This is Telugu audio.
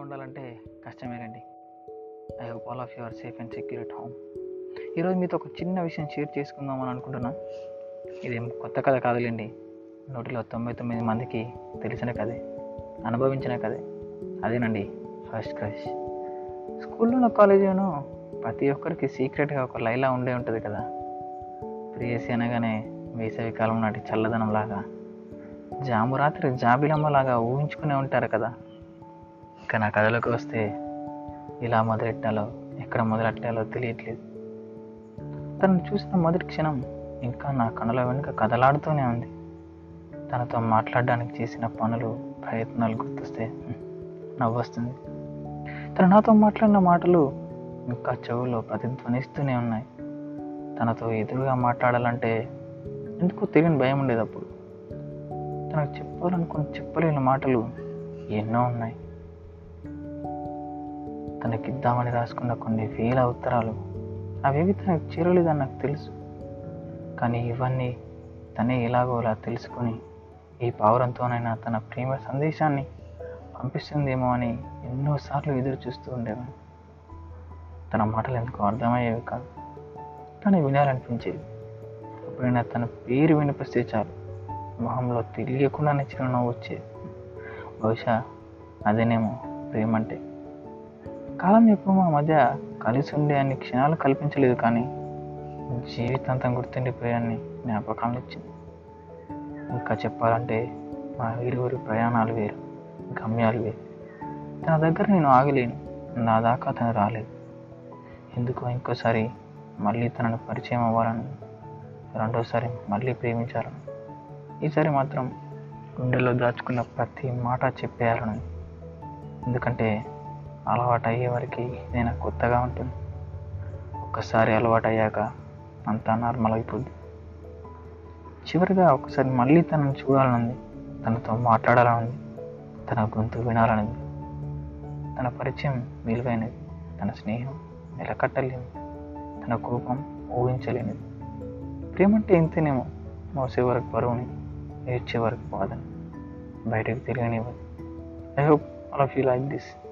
ఉండాలంటే కష్టమేనండి. I hope all of your are safe and secure at home ఈరోజు మీతో ఒక చిన్న విషయం షేర్ చేసుకుందాం అని అనుకుంటున్నా. ఇదేం కొత్త కథ కాదులేండి. నూటిలో తొంభై తొమ్మిది మందికి తెలిసిన కథే. అనుభవించిన కథే. అదేనండి ఫస్ట్ క్రష్ స్కూల్లోనో కాలేజీలోనో ప్రతి ఒక్కరికి సీక్రెట్గా ఒక లైలా ఉండే ఉంటుంది కదా. ప్రియసి అనగానే వేసవి కాలం నాటి చల్లదనం లాగా. జాము రాత్రి జాబిలమ్మలాగా ఊహించుకునే ఉంటారు కదా. ఇక నా కథలోకి వస్తే ఇలా మొదలెట్టాలో ఎక్కడ మొదలెట్టాలో తెలియట్లేదు. తను చూసిన మొదటి క్షణం ఇంకా నా కనుల వెనుక కదలాడుతూనే ఉంది. తనతో మాట్లాడడానికి చేసిన పనులు ప్రయత్నాలు గుర్తొస్తే నవ్వొస్తుంది. తను నాతో మాట్లాడిన మాటలు ఇంకా చెవుల్లో ప్రతిధ్వనిస్తూనే ఉన్నాయి. తనతో ఎదురుగా మాట్లాడాలంటే ఎందుకో తెలియని భయం ఉండేది అప్పుడు. తనకు చెప్పాలనుకుని చెప్పలేని మాటలు ఎన్నో ఉన్నాయి. తనకిద్దామని రాసుకున్న కొన్ని వేల ఉత్తరాలు. అవేవి తనకు చేరలేదని నాకు తెలుసు. కానీ ఇవన్నీ తనే ఎలాగోలా తెలుసుకొని ఈ పావురంతోనైనా తన ప్రేమ సందేశాన్ని పంపిస్తుందేమో అని ఎన్నోసార్లు ఎదురు చూస్తూ ఉండేవాడు. తన మాటలు ఎందుకు అర్థమయ్యేవి కాదు. కానీ వినాలనిపించేది. ఎప్పుడైనా తన పేరు వినిపిస్తే చాలు. మొహంలో తెలియకుండానే చిరునవ్వు వచ్చేది. బహుశా అదేనేమో ప్రేమంటే. కాలం ఎప్పుడు మా మధ్య కలిసి ఉండే అన్ని క్షణాలు కల్పించలేదు కానీ జీవితాంతం గుర్తుండిపోయాన్ని జ్ఞాపకాలు ఇచ్చింది. ఇంకా చెప్పాలంటే మా ఇరువురి ప్రయాణాలు వేరు గమ్యాలు వేరు. తన దగ్గర నేను ఆగలేను నా దాకా తను రాలేదు. ఎందుకో ఇంకోసారి మళ్ళీ తనను పరిచయం అవ్వాలని రెండోసారి మళ్ళీ ప్రేమించాలని ఈసారి మాత్రం గుండెలో దాచుకున్న ప్రతి మాట చెప్పేయాలని. ఎందుకంటే అలవాటు అయ్యే వరకు కొత్తగా ఉంటుంది ఒక్కసారి అలవాటు అయ్యాక అంతా నార్మల్ అయిపోద్ది. చివరిగా ఒకసారి మళ్ళీ తనను చూడాలనుంది. తనతో మాట్లాడాలనుంది. తన గొంతు వినాలనుంది. తన పరిచయం విలువైనది. తన స్నేహం నిలకట్టలేనిది. తన కోపం ఊహించలేనిది. ప్రేమంటే ఇంతేనేమో. మోసే వరకు బరువుని ఏడ్చే వరకు బాధని బయటకు తెలియనివ్వదు I hope all of you like this